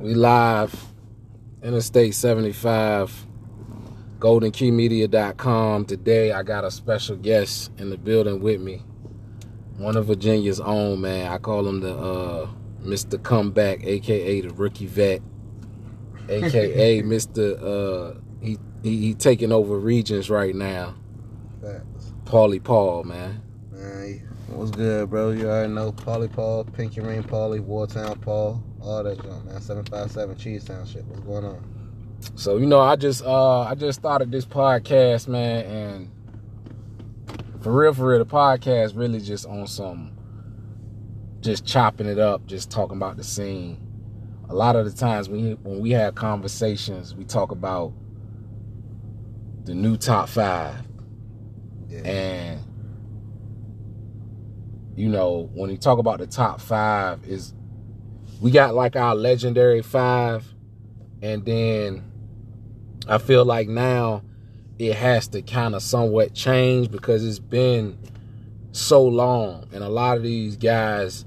We live, Interstate 75, GoldenKeyMedia.com. Today I got a special guest in the building with me. One of Virginia's own, man. I call him the uh, Mr. Comeback, aka the rookie vet, aka Mr. Uh, he, he he taking over regions right now. Paulie Paul, man. What's good, bro? You already know Paulie Paul, Pinky Ring Paulie, Wartown Paul, all that junk, man. 757 Cheesetown shit. What's going on? So you know, I just uh I just started this podcast, man, and for real, for real, the podcast really just on some just chopping it up, just talking about the scene. A lot of the times when when we have conversations, we talk about the new top five, Yeah. and you know when you talk about the top five, is we got like our legendary five, and then I feel like now it has to kind of somewhat change because it's been so long, and a lot of these guys,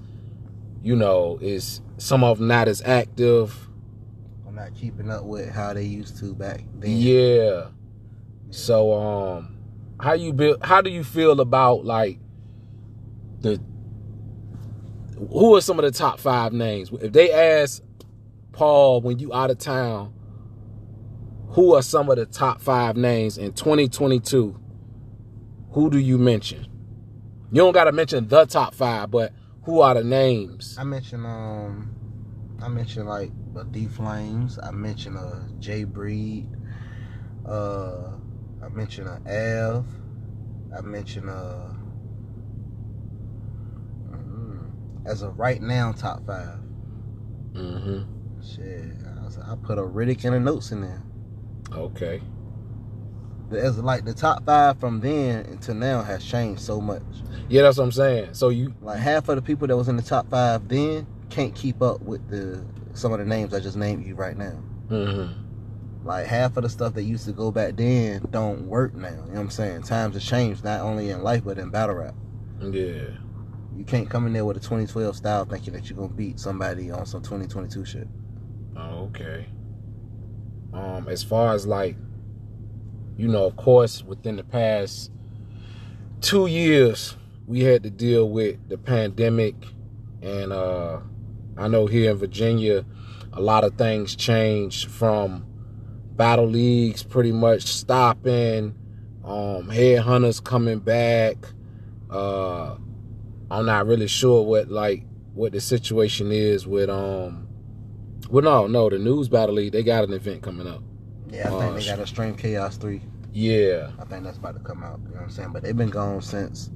you know, is some of them not as active. I'm not keeping up with how they used to back then. Yeah. So um how you build how do you feel about like the who are some of the top five names? If they ask Paul when you out of town, who are some of the top five names in 2022? Who do you mention? You don't gotta mention the top five, but who are the names? I mentioned um I mentioned like uh, D Flames, I mentioned uh Jay Breed, uh I mentioned uh Av, I mentioned uh mm, as of right now top five. Mm-hmm. Shit. I, was, I put a Riddick and a notes in there. Okay. As like the top five from then until now has changed so much. Yeah, that's what I'm saying. So you Like half of the people that was in the top five then can't keep up with the some of the names I just named you right now. mm-hmm. Like half of the stuff that used to go back then don't work now. You know what I'm saying? Times have changed not only in life but in battle rap. Yeah. You can't come in there with a 2012 style thinking that you're gonna beat somebody on some 2022 shit. Oh, okay. Um, as far as like, you know, of course, within the past two years, we had to deal with the pandemic, and uh, I know here in Virginia, a lot of things changed from battle leagues pretty much stopping, um, headhunters coming back. Uh, I'm not really sure what like what the situation is with um well, no, no, the news battle league, they got an event coming up. Yeah, I think they got a Stream Chaos 3. Yeah, I think that's about to come out. You know what I'm saying? But they've been gone since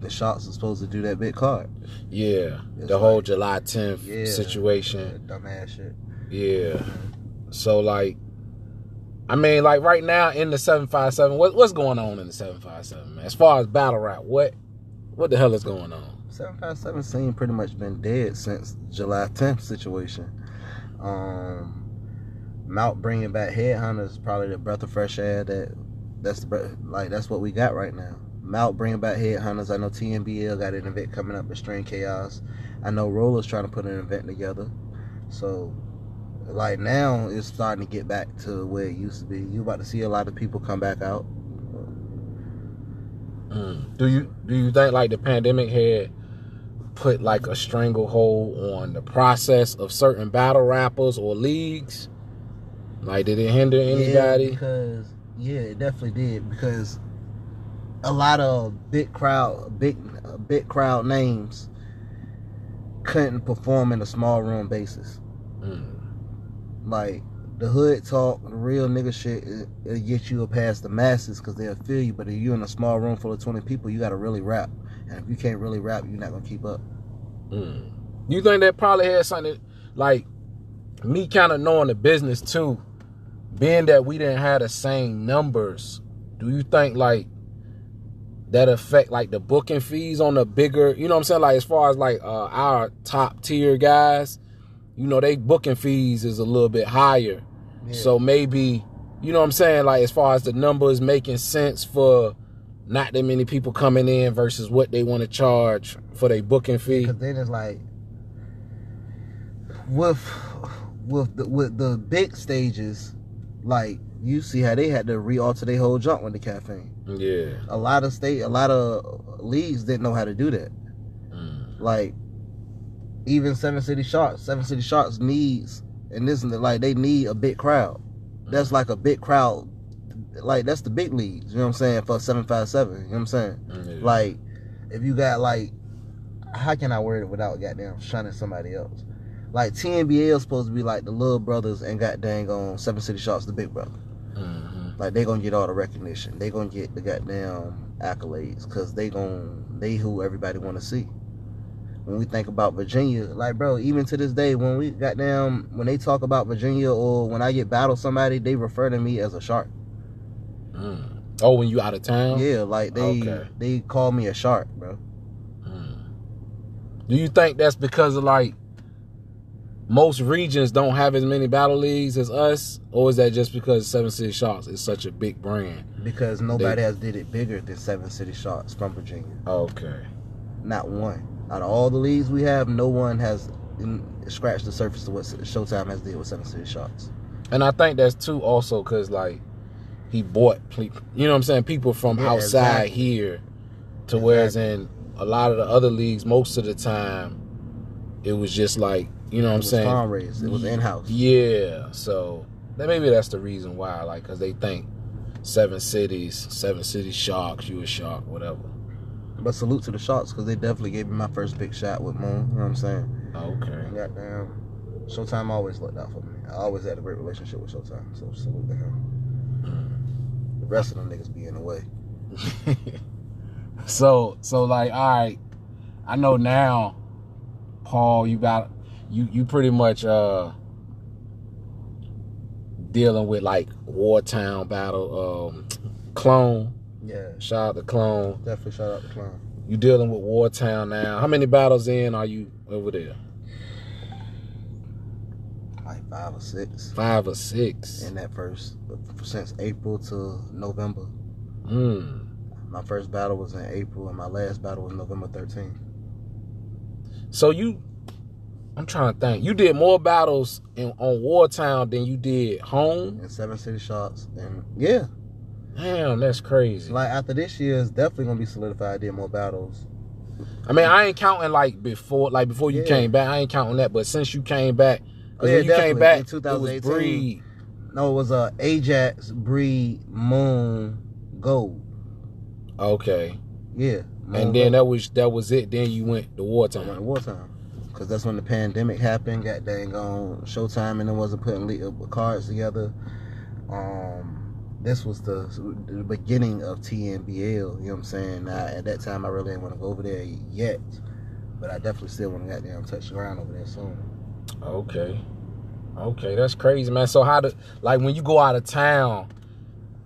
the shots are supposed to do that big card. yeah. It's the whole July 10th Yeah. situation. Yeah, dumbass shit. Yeah. So, like, I mean, like, right now in the 757, what, what's going on in the 757, man? As far as battle rap, what what the hell is going on? 757 scene pretty much been dead since July 10th situation. Um, Mount bringing back headhunters is probably the breath of fresh air that that's the like that's what we got right now. Mount bringing back headhunters. I know TNBL got an event coming up, with Extreme Chaos. I know Roller's trying to put an event together. So, like now, it's starting to get back to where it used to be. You about to see a lot of people come back out. Mm. Do you do you think like the pandemic had put like a stranglehold on the process of certain battle rappers or leagues? Like, did it hinder Yeah, anybody? because yeah, it definitely did because a lot of big crowd, big big crowd names couldn't perform in a small room basis. Mm. Like the hood talk, the real nigga shit, it, it'll get you past the masses because they'll feel you. But if you're in a small room full of twenty people, you got to really rap, and if you can't really rap, you're not gonna keep up. Mm. You think that probably had something like me kind of knowing the business too, being that we didn't have the same numbers. Do you think like that affect like the booking fees on the bigger? You know what I'm saying? Like as far as like uh, our top tier guys, you know, they booking fees is a little bit higher. Yeah. So maybe you know what I'm saying? Like as far as the numbers making sense for not that many people coming in versus what they want to charge for their booking fee. Because then it's like with with the, with the big stages, like you see how they had to re-alter their whole jump with the caffeine. Yeah. A lot of state, a lot of leagues didn't know how to do that. Mm. Like even Seven City Sharks, Seven City Sharks needs, and this is like they need a big crowd. That's like a big crowd. Like that's the big leagues. You know what I'm saying for seven five seven. You know what I'm saying? Yeah. Like if you got like, how can I word it without goddamn shunning somebody else? Like TNBL is supposed to be like the little brothers and goddamn on Seven City Sharks the big brother. Mhm. Like they gonna get all the recognition. They gonna get the goddamn accolades because they gon' they who everybody want to see. When we think about Virginia, like bro, even to this day, when we goddamn when they talk about Virginia or when I get battle somebody, they refer to me as a shark. Mm. Oh, when you out of town? Yeah, like they Okay. they call me a shark, bro. Mm. Do you think that's because of like most regions don't have as many battle leagues as us, or is that just because Seven City Sharks is such a big brand? Because nobody has did it bigger than Seven City Sharks from Virginia. Okay. Not one. Out of all the leagues we have, no one has scratched the surface of what Showtime has did with Seven City Sharks. And I think that's too also because like he bought, you know what I'm saying, people from Yeah, outside exactly. here to whereas in a lot of the other leagues, most of the time, it was just like, you know what I'm saying? farm raised. It was in house. Yeah, so that maybe that's the reason why, like, because they think seven cities, seven city sharks, you a shark, whatever. But salute to the shots because they definitely gave me my first big shot with Moon. You know what I'm saying? Okay. Goddamn. Showtime always looked out for me. I always had a great relationship with Showtime. So salute to him. The rest of them niggas be in the way. so, so like, all right, I know now, Paul, you got you you pretty much uh dealing with like Wartown battle, um, clone. Yeah. Shout out to clone. Definitely shout out to Clone. You dealing with Wartown now. How many battles in are you over there? Like five or six. Five or six. in that first since April to November. Mm. My first battle was in April, and my last battle was November 13th. So you, I'm trying to think. You did more battles in, on Wartown than you did home. And seven city sharks, and yeah, Damn, that's crazy. like after this year is definitely gonna be solidified. Did more battles. I mean, I ain't counting like before, like before you Yeah. came back. I ain't counting that. But since you came back, Oh, because yeah, when you came back, In it was 2018. Breed. No, it was a uh, Ajax, Breed, Moon, Gold. Okay, Yeah, Moon, and then Gold. that was that was it. Then you went to I went to Wartime. wartime. Because that's when the pandemic happened. Got dang on Showtime and it wasn't putting uh, cards together. Um, this was the, the beginning of TNBL. You know what I'm saying? Now, at that time, I really didn't want to go over there yet. But I definitely still want to goddamn touch the ground over there soon. Okay, okay, that's crazy, man. So how do like when you go out of town?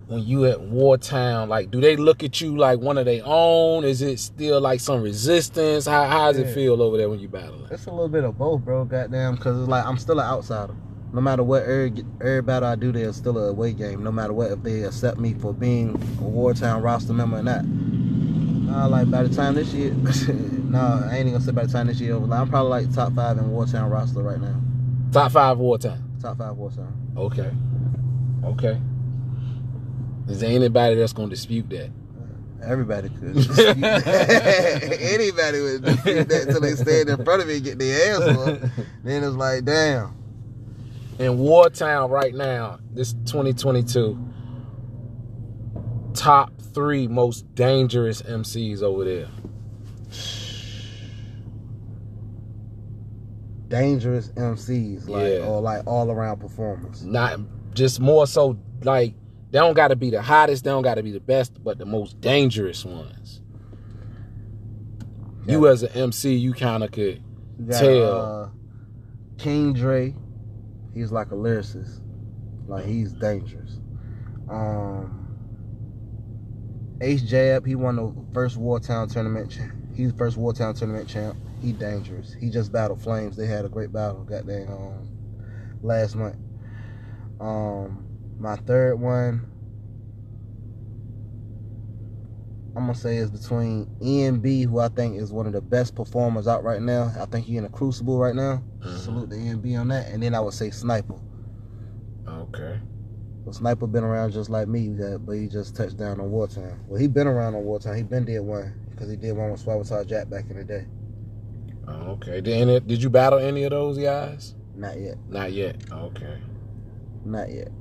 When you at Wartown, like, do they look at you like one of their own? Is it still like some resistance? How how does it feel over there when you battling? It's a little bit of both, bro. Goddamn, because it's like I'm still an outsider. No matter what every, every battle I do, there's still a away game. No matter what, if they accept me for being a Wartown roster member or not. Nah, like by the time this year, nah, I ain't even gonna say by the time this year. Like, I'm probably like top five in Wartown roster right now. Top five Wartime. Top five Wartown. Okay. Okay. Is there anybody that's gonna dispute that? Everybody could. Anybody would dispute that until they stand in front of me and get their ass. Then it's like, damn. In Wartown right now, this 2022, top three most dangerous MCs over there. Dangerous MCs, like Yeah. or like all around performers. Not just more so like they don't gotta be the hottest, they don't gotta be the best, but the most dangerous ones. You as an MC, you kinda could got, Tell. Uh, King Dre, he's like a lyricist. Like he's dangerous. Um, Ace Jab, he won the first Wartown tournament. He's the first Wartown tournament champ. He dangerous. He just battled Flames. They had a great battle. Goddamn, um, last month. Um, my third one. I'm gonna say is between ENB, who I think is one of the best performers out right now. I think he's in a crucible right now. Mhm. Salute the ENB on that. And then I would say Sniper. Okay. Well, Sniper been around just like me, but he just touched down on Wartime. Well, he been around on Wartime. He been did one because he did one with Swabatar Jack back in the day. Oh, Okay. Did, any, did you battle any of those guys? Not yet. Not yet. Okay. Not yet.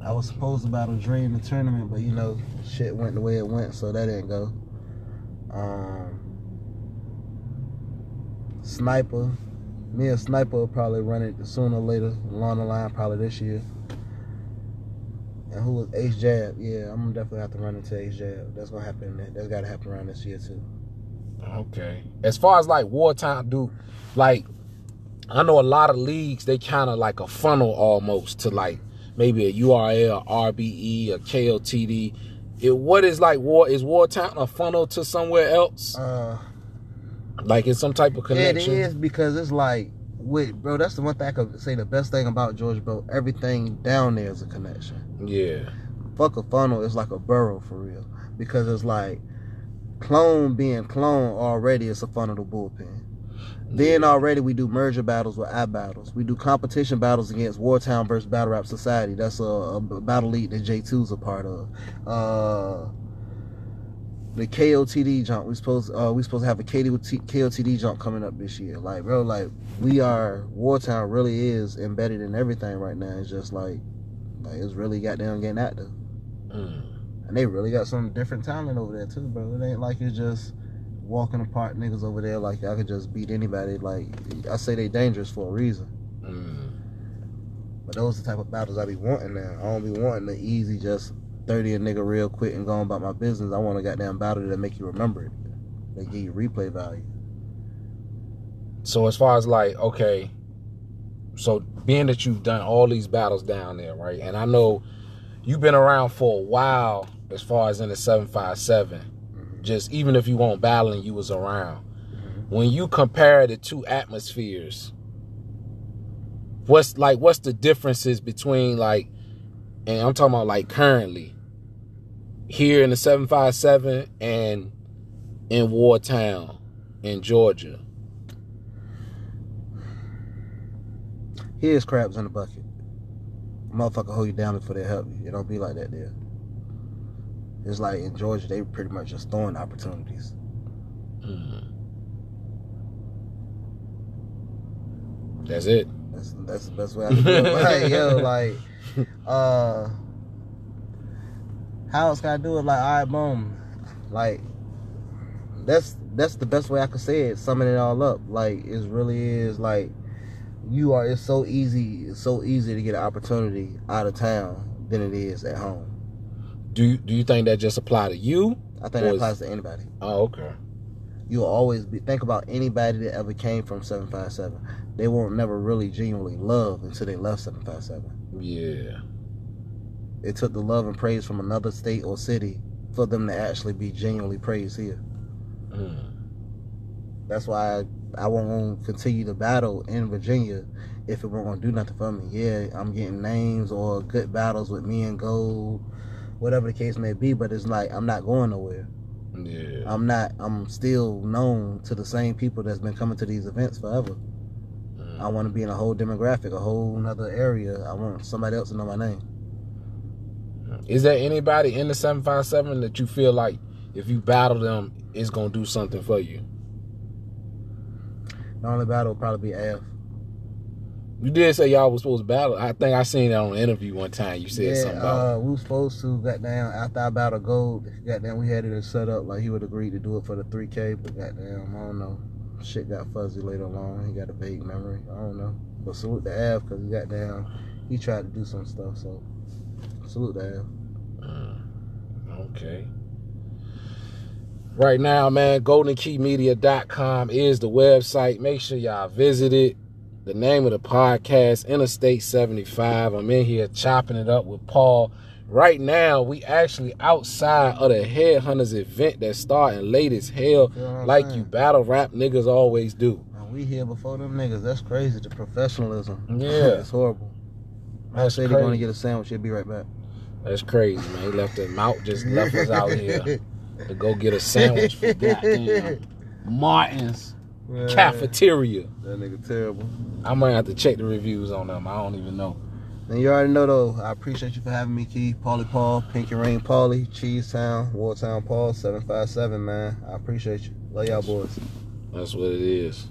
I was supposed to battle Dre in the tournament, but you know, shit went the way it went, so that didn't go. Um, Sniper, me and Sniper will probably run it sooner or later, along the line, probably this year. And who was Ace Jab? Yeah, I'm gonna definitely have to run into Ace Jab. That's gonna happen. That's gotta happen around this year too. Okay. As far as like wartime, dude, like I know a lot of leagues they kind of like a funnel almost to like maybe a URL, RBE, a KOTD. It, what is like war? Is wartime a funnel to somewhere else? Uh, Like it's some type of connection. It is because it's like, wait, bro. That's the one thing I could say. The best thing about Georgia, bro. Everything down there is a connection. Yeah. Fuck a funnel. It's like a burrow for real. Because it's like clone being clone already. It's a funnel to bullpen. Then already we do merger battles with I battles. We do competition battles against Wartown versus Battle Rap Society. That's a, a battle league that J2's a part of. Uh, the KOTD jump. We supposed uh, we supposed to have a KOT, KOTD jump coming up this year. Like bro, like we are Wartown really is embedded in everything right now. It's just like like it's really goddamn getting active. Mm. And they really got some different talent over there too, bro. It ain't like it's just walking apart niggas over there like I could just beat anybody. Like I say they dangerous for a reason. Mm. But those are the type of battles I be wanting now. I don't be wanting the easy just 30 a nigga real quick and going about my business. I want a goddamn battle that make you remember it. They give you replay value. So as far as like, okay, so being that you've done all these battles down there, right? And I know you've been around for a while as far as in the 757. Mhm. Just even if you weren't battling, you was around. When you compare the two atmospheres, what's like what's the differences between like and I'm talking about like currently here in the 757 and in Wartown in Georgia. Here's crabs in the bucket. Motherfucker hold you down before they help you. It don't be like that there. It's like in Georgia, they pretty much just throwing opportunities. Mm. That's it. That's that's the best way I can do it. Like, yo, like, uh, how else can I do it? Like, all right, boom. Like, that's that's the best way I could say it. Summing it all up, like, it really is like, you are. It's so easy. It's so easy to get an opportunity out of town than it is at home. Do you, do you think that just apply to you? I think that applies to anybody. Oh, okay. You'll always be think about anybody that ever came from seven five seven. They won't never really genuinely love until they left seven five seven. Yeah. it took the love and praise from another state or city for them to actually be genuinely praised here. Mm. That's why I, I won't continue to battle in Virginia if it won't gonna do nothing for me. Yeah, I'm getting names or good battles with me and Gold, whatever the case may be, but it's like I'm not going nowhere. Yeah. I'm not I'm still known to the same people that's been coming to these events forever. Mm. I wanna be in a whole demographic, a whole another area. I want somebody else to know my name. Is there anybody in the 757 that you feel like if you battle them, it's gonna do something for you? The only battle will probably be F. You did say y'all was supposed to battle. I think I seen that on an interview one time. You said yeah, something about. uh, we was supposed to goddamn after I battled gold, goddamn we had it set up like he would agree to do it for the three K, but goddamn I don't know. Shit got fuzzy later on. He got a vague memory. I don't know. But salute the Av because he goddamn he tried to do some stuff. So salute the Av. Mm. Okay. Right now, man, goldenkeymedia.com is the website. Make sure y'all visit it. The name of the podcast, Interstate 75. I'm in here chopping it up with Paul. Right now, we actually outside of the Headhunters event that's starting late as hell, what like saying? you battle rap niggas always do. And we here before them niggas. That's crazy. The professionalism. Yeah. it's horrible. I say they're gonna get a sandwich. He'll be right back. That's crazy, man. He left him out, just left us out here. to go get a sandwich from goddamn Martin's Man, cafeteria. That nigga terrible. I might have to check the reviews on them. I don't even know. And you already know though, I appreciate you for having me, Keith, Paulie Paul, Pinky Rain Paulie, Cheese Town, Wartown Paul, 757, man. I appreciate you. Love y'all boys. That's what it is.